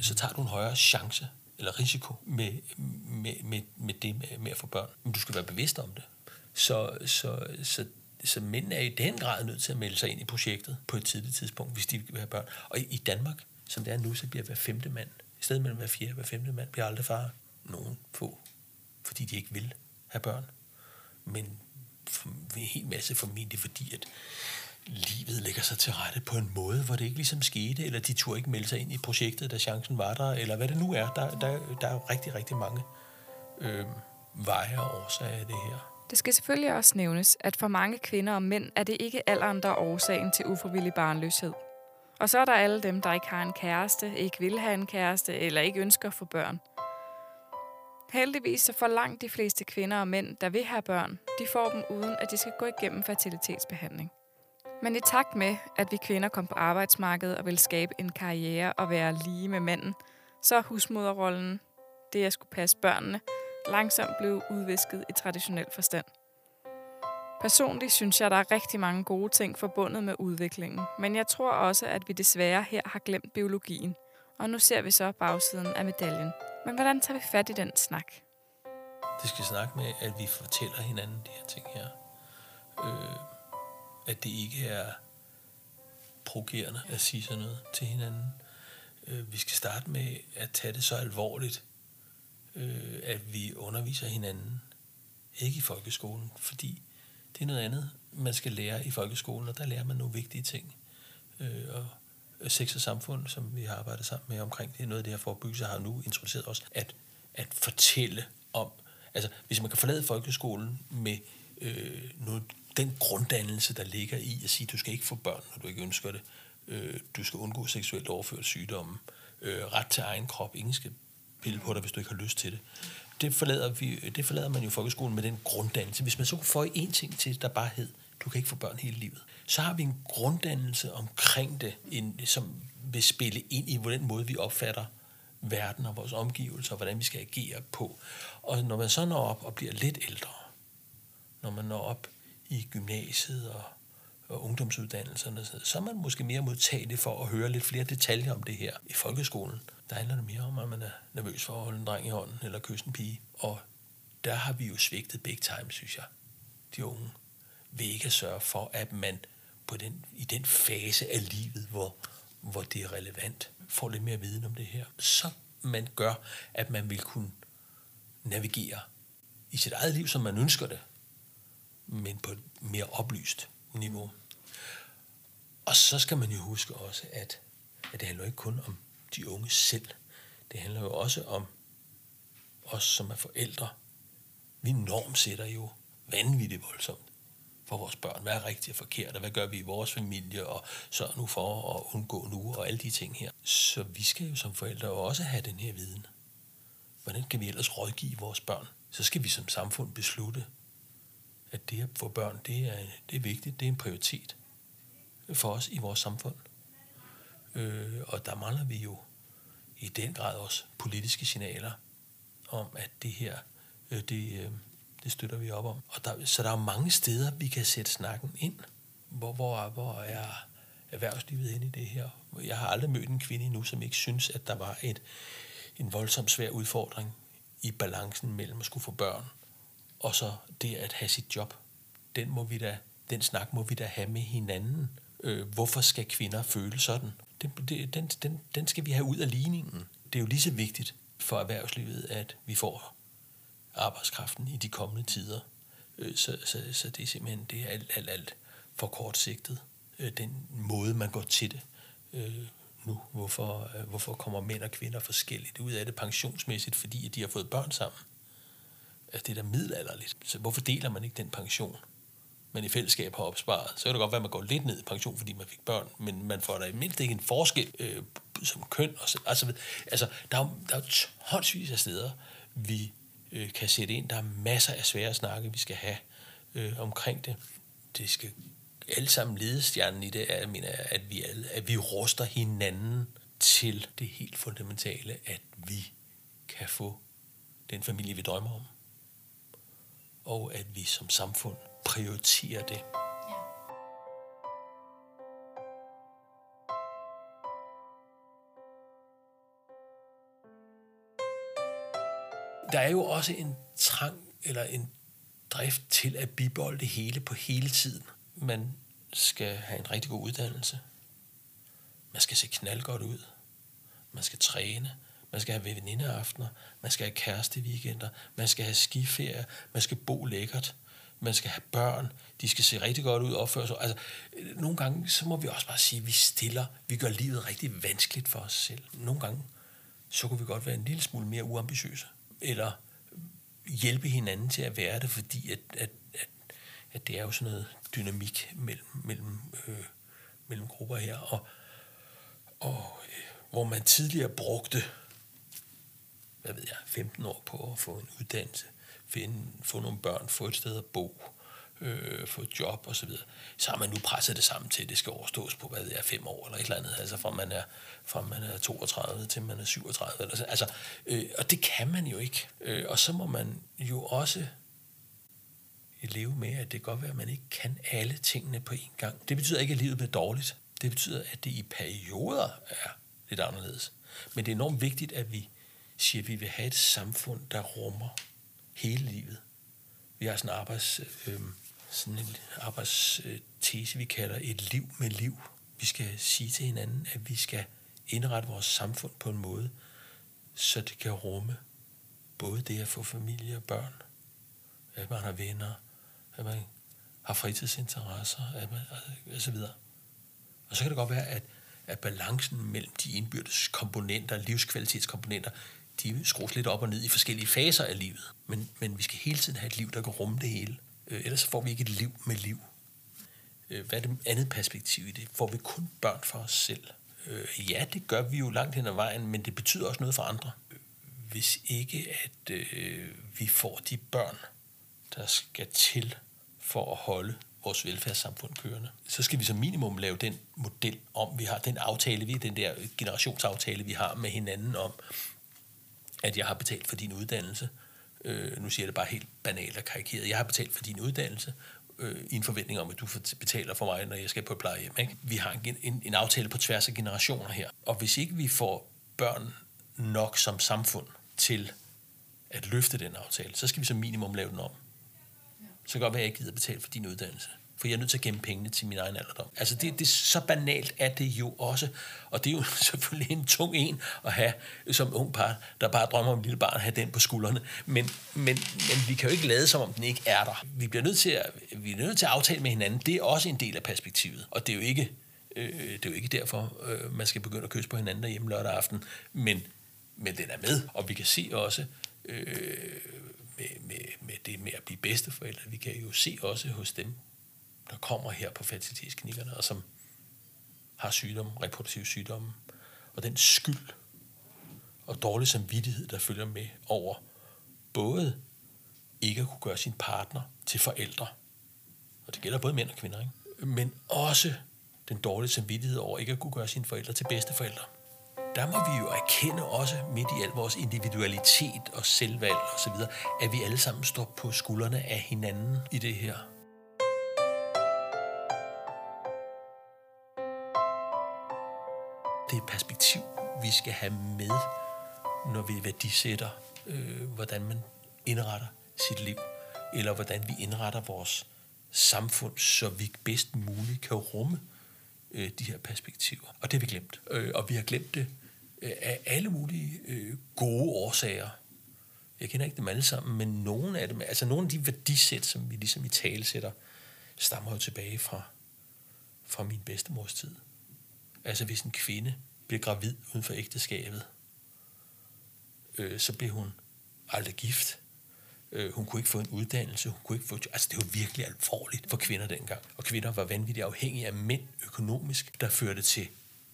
så tager du en højere chance eller risiko med, med, med, med det med, med at få børn. Men du skal være bevidst om det. Så, så, så, så mænd er i den grad nødt til at melde sig ind i projektet på et tidligt tidspunkt, hvis de vil have børn. Og i, i Danmark, som det er nu, så bliver hver femte mand, i stedet mellem hver fjerde og hver femte mand, bliver aldrig far. Nogen få, fordi de ikke vil have børn. Men for, en hel masse formentlig, fordi at livet lægger sig til rette på en måde, hvor det ikke ligesom skete, eller de turde ikke melde sig ind i projektet, da chancen var der, eller hvad det nu er. Der, der, der er jo rigtig, rigtig mange øh, veje og årsager af det her. Det skal selvfølgelig også nævnes, at for mange kvinder og mænd er det ikke alderen, der er årsagen til ufrivillig barnløshed. Og så er der alle dem, der ikke har en kæreste, ikke vil have en kæreste eller ikke ønsker at få børn. Heldigvis så får langt de fleste kvinder og mænd, der vil have børn, de får dem uden, at de skal gå igennem fertilitetsbehandling. Men i takt med, at vi kvinder kom på arbejdsmarkedet og ville skabe en karriere og være lige med manden, så er husmoderrollen, det at skulle passe børnene, langsomt blev udvisket i traditionel forstand. Personligt synes jeg, der er rigtig mange gode ting forbundet med udviklingen, men jeg tror også, at vi desværre her har glemt biologien. Og nu ser vi så bagsiden af medaljen. Men hvordan tager vi fat i den snak? Det skal snakke med, at vi fortæller hinanden de her ting her. Øh, at det ikke er provokerende at sige sådan noget til hinanden. Øh, vi skal starte med at tage det så alvorligt, øh, at vi underviser hinanden. Ikke i folkeskolen, fordi det er noget andet, man skal lære i folkeskolen, og der lærer man nogle vigtige ting. Øh, og øh, sex og samfund, som vi har arbejdet sammen med omkring, det er noget af det her forebyggelse, har nu introduceret os, at, at fortælle om, altså hvis man kan forlade folkeskolen med øh, noget, den grunddannelse, der ligger i at sige, at du skal ikke få børn, når du ikke ønsker det, øh, du skal undgå seksuelt overført sygdomme, øh, ret til egen krop, ingen skal pille på dig, hvis du ikke har lyst til det. Det forlader, vi, det forlader man jo folkeskolen med den grunddannelse. Hvis man så kunne få en ting til, der bare hed, du kan ikke få børn hele livet, så har vi en grunddannelse omkring det, en, som vil spille ind i, hvordan måde vi opfatter verden og vores omgivelser, og hvordan vi skal agere på. Og når man så når op og bliver lidt ældre, når man når op i gymnasiet og, og ungdomsuddannelserne, så er man måske mere modtagelig for at høre lidt flere detaljer om det her. I folkeskolen, der handler det mere om, at man er nervøs for at holde en dreng i hånden eller kysse en pige. Og der har vi jo svigtet big time, synes jeg, de unge, ved ikke at sørge for, at man på den, i den fase af livet, hvor, hvor det er relevant, får lidt mere viden om det her. Så man gør, at man vil kunne navigere i sit eget liv, som man ønsker det, men på et mere oplyst niveau. Og så skal man jo huske også, at, at det handler ikke kun om de unge selv. Det handler jo også om os, som er forældre. Vi normsætter jo vanvittigt voldsomt for vores børn. Hvad er rigtigt og forkert, og hvad gør vi i vores familie, og så nu for at undgå nu, og alle de ting her. Så vi skal jo som forældre også have den her viden. Hvordan kan vi ellers rådgive vores børn? Så skal vi som samfund beslutte, at det at få børn, det er, det er vigtigt, det er en prioritet for os i vores samfund. Øh, og der mangler vi jo i den grad også politiske signaler om, at det her, øh, det, øh, det støtter vi op om. Og der, så der er mange steder, vi kan sætte snakken ind. Hvor, hvor, hvor er erhvervslivet inde i det her? Jeg har aldrig mødt en kvinde endnu, som ikke synes, at der var et, en voldsomt svær udfordring i balancen mellem at skulle få børn og så det at have sit job. Den, må vi da, den snak må vi da have med hinanden. Øh, hvorfor skal kvinder føle sådan? Den, den, den, den skal vi have ud af ligningen. Det er jo lige så vigtigt for erhvervslivet, at vi får arbejdskraften i de kommende tider. Øh, så, så, så det er simpelthen det er alt, alt, alt for kortsigtet. Øh, den måde, man går til det øh, nu. Hvorfor, øh, hvorfor kommer mænd og kvinder forskelligt ud af det pensionsmæssigt, fordi de har fået børn sammen? Altså, det er da middelalderligt. Så hvorfor deler man ikke den pension, man i fællesskab har opsparet? Så kan det godt være, at man går lidt ned i pension, fordi man fik børn, men man får da i mindst ikke en forskel øh, som køn. Og så, altså, altså, der er, der er tonsvis af steder, vi øh, kan sætte ind. Der er masser af svære snakke, vi skal have øh, omkring det. Det skal alle sammen ledestjernen i det, er, mener, at, vi alle, at vi ruster hinanden til det helt fundamentale, at vi kan få den familie, vi drømmer om og at vi som samfund prioriterer det. Der er jo også en trang eller en drift til at bibeholde det hele på hele tiden. Man skal have en rigtig god uddannelse. Man skal se knaldgodt ud. Man skal træne man skal have venindeaftener, man skal have kæreste weekender, man skal have skiferie, man skal bo lækkert, man skal have børn, de skal se rigtig godt ud, og opføre sig. Altså, nogle gange, så må vi også bare sige, at vi stiller, vi gør livet rigtig vanskeligt for os selv. Nogle gange, så kunne vi godt være en lille smule mere uambitiøse, eller hjælpe hinanden til at være det, fordi at, at, at, at det er jo sådan noget dynamik mellem, mellem, øh, mellem grupper her, og, og øh, hvor man tidligere brugte hvad ved jeg, 15 år på at få en uddannelse, finde, få nogle børn, få et sted at bo, øh, få et job osv., så, så har man nu presset det sammen til, at det skal overstås på, hvad ved jeg, fem år eller et eller andet, altså fra man er, fra man er 32 til man er 37, eller så, altså, øh, og det kan man jo ikke. Øh, og så må man jo også, leve med, at det kan godt være, at man ikke kan alle tingene på én gang. Det betyder ikke, at livet bliver dårligt. Det betyder, at det i perioder er lidt anderledes. Men det er enormt vigtigt, at vi siger, at vi vil have et samfund, der rummer hele livet. Vi har sådan en, arbejds, øh, sådan en arbejdstese, vi kalder et liv med liv. Vi skal sige til hinanden, at vi skal indrette vores samfund på en måde, så det kan rumme både det at få familie og børn, at man har venner, at man har fritidsinteresser, at man, og så videre. Og så kan det godt være, at, at balancen mellem de indbyrdes komponenter, livskvalitetskomponenter, de skrues lidt op og ned i forskellige faser af livet. Men, men vi skal hele tiden have et liv, der kan rumme det hele. Øh, ellers får vi ikke et liv med liv. Øh, hvad er det andet perspektiv i det? Får vi kun børn for os selv? Øh, ja, det gør vi jo langt hen ad vejen, men det betyder også noget for andre. Hvis ikke at øh, vi får de børn, der skal til for at holde vores velfærdssamfund kørende, så skal vi som minimum lave den model om, vi har den aftale, vi den der generationsaftale, vi har med hinanden om, at jeg har betalt for din uddannelse. Øh, nu siger jeg det bare helt banalt og karikeret. Jeg har betalt for din uddannelse, øh, i en forventning om, at du betaler for mig, når jeg skal på et plejehjem. Ikke? Vi har en, en, en aftale på tværs af generationer her. Og hvis ikke vi får børn nok som samfund til at løfte den aftale, så skal vi som minimum lave den om. Så kan godt være, at jeg ikke gider betale for din uddannelse for jeg er nødt til at gemme pengene til min egen alderdom. Altså det, det så banalt er det jo også, og det er jo selvfølgelig en tung en at have som ung par, der bare drømmer om et lille barn, at have den på skuldrene. Men, men, men vi kan jo ikke lade som om den ikke er der. Vi bliver nødt til at, vi er nødt til at aftale med hinanden. Det er også en del af perspektivet, og det er jo ikke, øh, det er jo ikke derfor, øh, man skal begynde at kysse på hinanden derhjemme lørdag aften, men, men den er med, og vi kan se også, øh, med, med, med det med at blive bedsteforældre, vi kan jo se også hos dem, der kommer her på fertilitetsklinikkerne, og som har sygdomme, reproduktive sygdomme, og den skyld og dårlig samvittighed, der følger med over både ikke at kunne gøre sin partner til forældre, og det gælder både mænd og kvinder, ikke? men også den dårlige samvittighed over ikke at kunne gøre sine forældre til bedste forældre. Der må vi jo erkende også midt i al vores individualitet og selvvalg osv., at vi alle sammen står på skuldrene af hinanden i det her. Det perspektiv, vi skal have med, når vi værdisætter, øh, hvordan man indretter sit liv, eller hvordan vi indretter vores samfund, så vi bedst muligt kan rumme øh, de her perspektiver. Og det har vi glemt. Øh, og vi har glemt det øh, af alle mulige øh, gode årsager. Jeg kender ikke dem alle sammen, men nogle af dem, altså nogle af de værdisæt, som vi ligesom i tale sætter, stammer jo tilbage fra, fra min bedstemors tid. Altså hvis en kvinde bliver gravid uden for ægteskabet, øh, så bliver hun aldrig gift. Øh, hun kunne ikke få en uddannelse, hun kunne ikke få... Altså det var virkelig alvorligt for kvinder dengang. Og kvinder var vanvittigt afhængige af mænd økonomisk, der førte til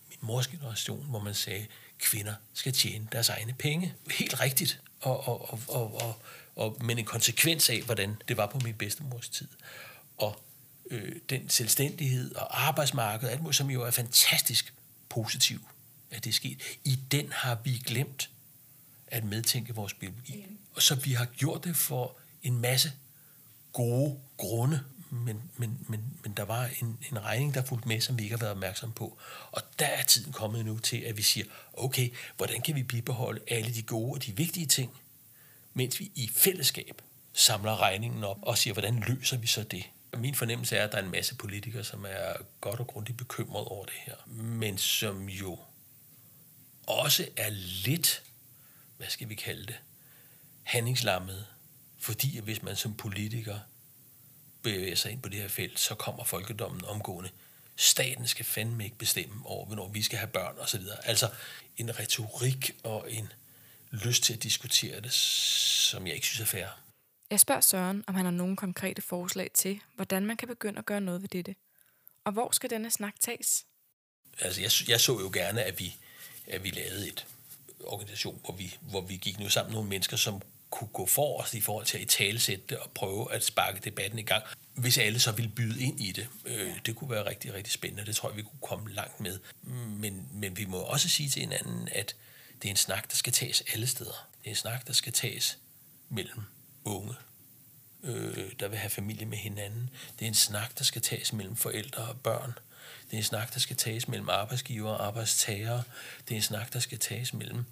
min mors generation, hvor man sagde, kvinder skal tjene deres egne penge. Helt rigtigt. Og, og, og, og, og, og, men en konsekvens af, hvordan det var på min bedstemors tid. Og øh, den selvstændighed og arbejdsmarked, alt som jo er fantastisk positiv, at det er sket. I den har vi glemt at medtænke vores biologi. Og så vi har gjort det for en masse gode grunde, men, men, men, men der var en, en regning, der fulgte med, som vi ikke har været opmærksom på. Og der er tiden kommet nu til, at vi siger, okay, hvordan kan vi bibeholde alle de gode og de vigtige ting, mens vi i fællesskab samler regningen op og siger, hvordan løser vi så det? Min fornemmelse er, at der er en masse politikere, som er godt og grundigt bekymret over det her, men som jo også er lidt, hvad skal vi kalde det, handlingslammet, fordi at hvis man som politiker bevæger sig ind på det her felt, så kommer folkedommen omgående. Staten skal fandme ikke bestemme over, hvornår vi skal have børn osv. Altså en retorik og en lyst til at diskutere det, som jeg ikke synes er fair. Jeg spørger Søren, om han har nogle konkrete forslag til, hvordan man kan begynde at gøre noget ved dette. Og hvor skal denne snak tages? Altså, jeg, jeg så jo gerne, at vi, at vi lavede et organisation, hvor vi, hvor vi gik nu sammen med nogle mennesker, som kunne gå os i forhold til at italesætte det og prøve at sparke debatten i gang. Hvis alle så ville byde ind i det, øh, det kunne være rigtig, rigtig spændende. Det tror jeg, vi kunne komme langt med. Men, men vi må også sige til hinanden, at det er en snak, der skal tages alle steder. Det er en snak, der skal tages mellem unge. Øh, der vil have familie med hinanden. Det er en snak, der skal tages mellem forældre og børn. Det er en snak, der skal tages mellem arbejdsgiver og arbejdstagere. Det er en snak, der skal tages mellem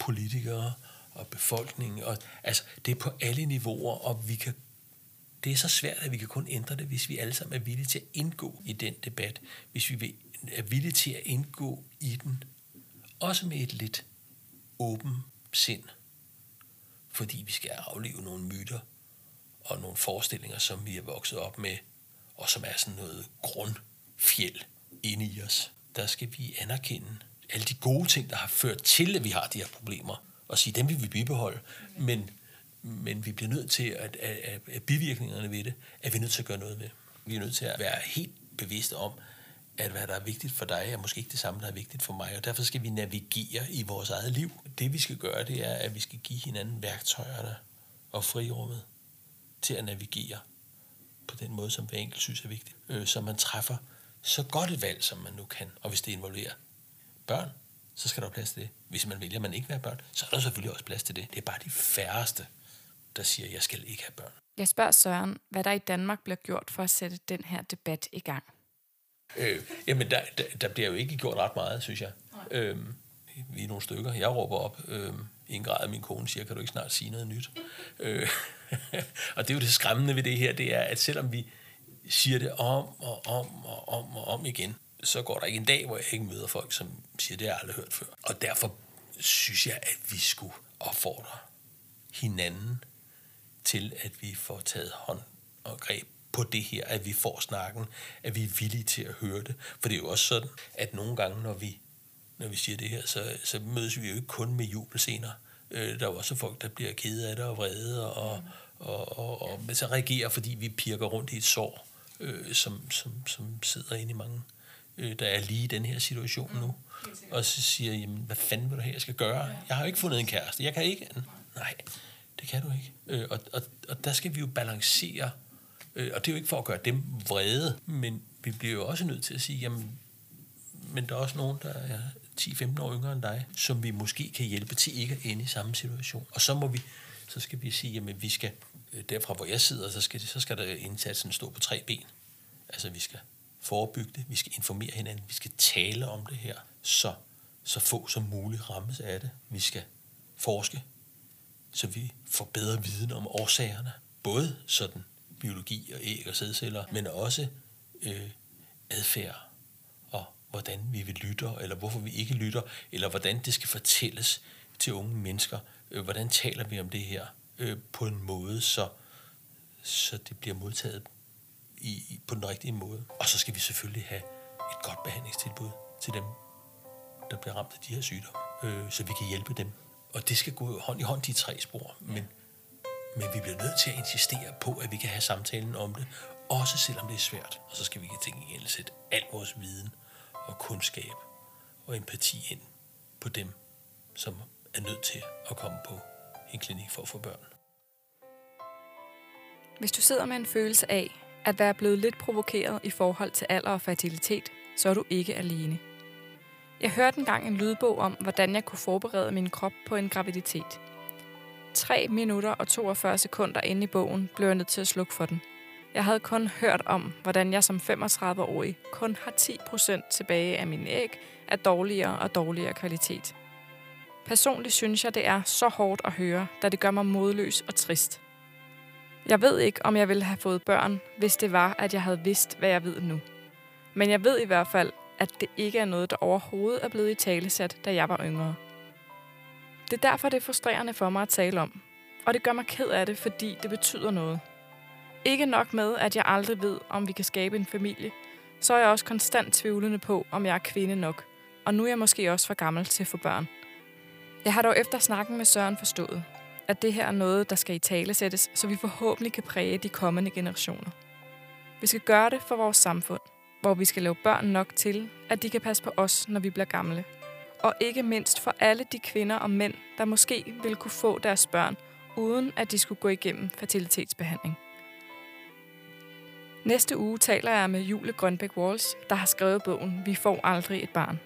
politikere og befolkningen. Og, altså, det er på alle niveauer, og vi kan det er så svært, at vi kan kun ændre det, hvis vi alle sammen er villige til at indgå i den debat. Hvis vi er villige til at indgå i den. Også med et lidt åben sind. Fordi vi skal aflive nogle myter og nogle forestillinger, som vi er vokset op med, og som er sådan noget grundfjeld inde i os. Der skal vi anerkende alle de gode ting, der har ført til, at vi har de her problemer, og sige, dem vil vi bibeholde. Men men vi bliver nødt til, at, at, at, bivirkningerne ved det, er vi nødt til at gøre noget ved. Vi er nødt til at være helt bevidste om, at hvad der er vigtigt for dig, er måske ikke det samme, der er vigtigt for mig, og derfor skal vi navigere i vores eget liv. Det vi skal gøre, det er, at vi skal give hinanden værktøjerne og frirummet til at navigere på den måde, som hver enkelt synes er vigtigt. Øh, så man træffer så godt et valg, som man nu kan. Og hvis det involverer børn, så skal der være plads til det. Hvis man vælger, at man ikke vil have børn, så er der selvfølgelig også plads til det. Det er bare de færreste, der siger, at jeg skal ikke have børn. Jeg spørger Søren, hvad der i Danmark bliver gjort for at sætte den her debat i gang. Øh, jamen, der, der, der bliver jo ikke gjort ret meget, synes jeg. Øh, vi er nogle stykker. Jeg råber op øh, i en grad, min kone siger, kan du ikke snart sige noget nyt? Øh, og det er jo det skræmmende ved det her, det er, at selvom vi siger det om og om og om og om igen, så går der ikke en dag, hvor jeg ikke møder folk, som siger, det har jeg aldrig hørt før. Og derfor synes jeg, at vi skulle opfordre hinanden til, at vi får taget hånd og greb på det her, at vi får snakken, at vi er villige til at høre det. For det er jo også sådan, at nogle gange, når vi, når vi siger det her, så, så mødes vi jo ikke kun med jubelscener. Øh, der er jo også folk, der bliver kede af det og vrede, og, og, og, og, og så reagerer, fordi vi pirker rundt i et sår, øh, som, som, som sidder inde i mange, øh, der er lige i den her situation mm. nu. Og så siger, jamen, hvad fanden vil du have, jeg skal gøre? Jeg har jo ikke fundet en kæreste. Jeg kan ikke. Nej, det kan du ikke. Øh, og, og, og der skal vi jo balancere, øh, Øh, og det er jo ikke for at gøre dem vrede, men vi bliver jo også nødt til at sige, jamen, men der er også nogen, der er 10-15 år yngre end dig, som vi måske kan hjælpe til ikke at ende i samme situation. Og så må vi, så skal vi sige, jamen vi skal, øh, derfra hvor jeg sidder, så skal, det, så skal der indsatsen stå på tre ben. Altså vi skal forebygge det, vi skal informere hinanden, vi skal tale om det her, så, så få som muligt rammes af det. Vi skal forske, så vi får bedre viden om årsagerne. Både sådan biologi og æg og sædceller, men også øh, adfærd og hvordan vi vil lytte, eller hvorfor vi ikke lytter, eller hvordan det skal fortælles til unge mennesker. Øh, hvordan taler vi om det her øh, på en måde, så, så det bliver modtaget i, i, på den rigtige måde. Og så skal vi selvfølgelig have et godt behandlingstilbud til dem, der bliver ramt af de her sygdomme, øh, så vi kan hjælpe dem og det skal gå hånd i hånd, de tre spor. Men, men vi bliver nødt til at insistere på, at vi kan have samtalen om det, også selvom det er svært. Og så skal vi til gengæld sætte al vores viden og kundskab og empati ind på dem, som er nødt til at komme på en klinik for at få børn. Hvis du sidder med en følelse af at være blevet lidt provokeret i forhold til alder og fertilitet, så er du ikke alene – jeg hørte engang en lydbog om, hvordan jeg kunne forberede min krop på en graviditet. 3 minutter og 42 sekunder inde i bogen blev jeg nødt til at slukke for den. Jeg havde kun hørt om, hvordan jeg som 35-årig kun har 10% tilbage af mine æg af dårligere og dårligere kvalitet. Personligt synes jeg, det er så hårdt at høre, da det gør mig modløs og trist. Jeg ved ikke, om jeg ville have fået børn, hvis det var, at jeg havde vidst, hvad jeg ved nu. Men jeg ved i hvert fald, at det ikke er noget, der overhovedet er blevet i talesat, da jeg var yngre. Det er derfor, det er frustrerende for mig at tale om. Og det gør mig ked af det, fordi det betyder noget. Ikke nok med, at jeg aldrig ved, om vi kan skabe en familie, så er jeg også konstant tvivlende på, om jeg er kvinde nok. Og nu er jeg måske også for gammel til at få børn. Jeg har dog efter snakken med Søren forstået, at det her er noget, der skal i tale sættes, så vi forhåbentlig kan præge de kommende generationer. Vi skal gøre det for vores samfund, hvor vi skal lave børn nok til, at de kan passe på os, når vi bliver gamle. Og ikke mindst for alle de kvinder og mænd, der måske vil kunne få deres børn, uden at de skulle gå igennem fertilitetsbehandling. Næste uge taler jeg med Jule Grønbæk Walls, der har skrevet bogen Vi får aldrig et barn.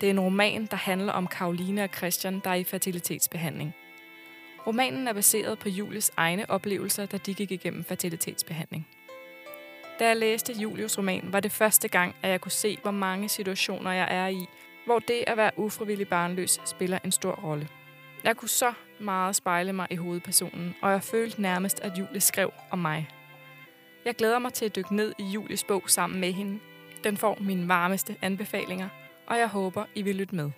Det er en roman, der handler om Karoline og Christian, der er i fertilitetsbehandling. Romanen er baseret på Julies egne oplevelser, da de gik igennem fertilitetsbehandling. Da jeg læste Julius roman, var det første gang, at jeg kunne se, hvor mange situationer jeg er i, hvor det at være ufrivillig barnløs spiller en stor rolle. Jeg kunne så meget spejle mig i hovedpersonen, og jeg følte nærmest, at Julie skrev om mig. Jeg glæder mig til at dykke ned i Julies bog sammen med hende. Den får mine varmeste anbefalinger, og jeg håber, I vil lytte med.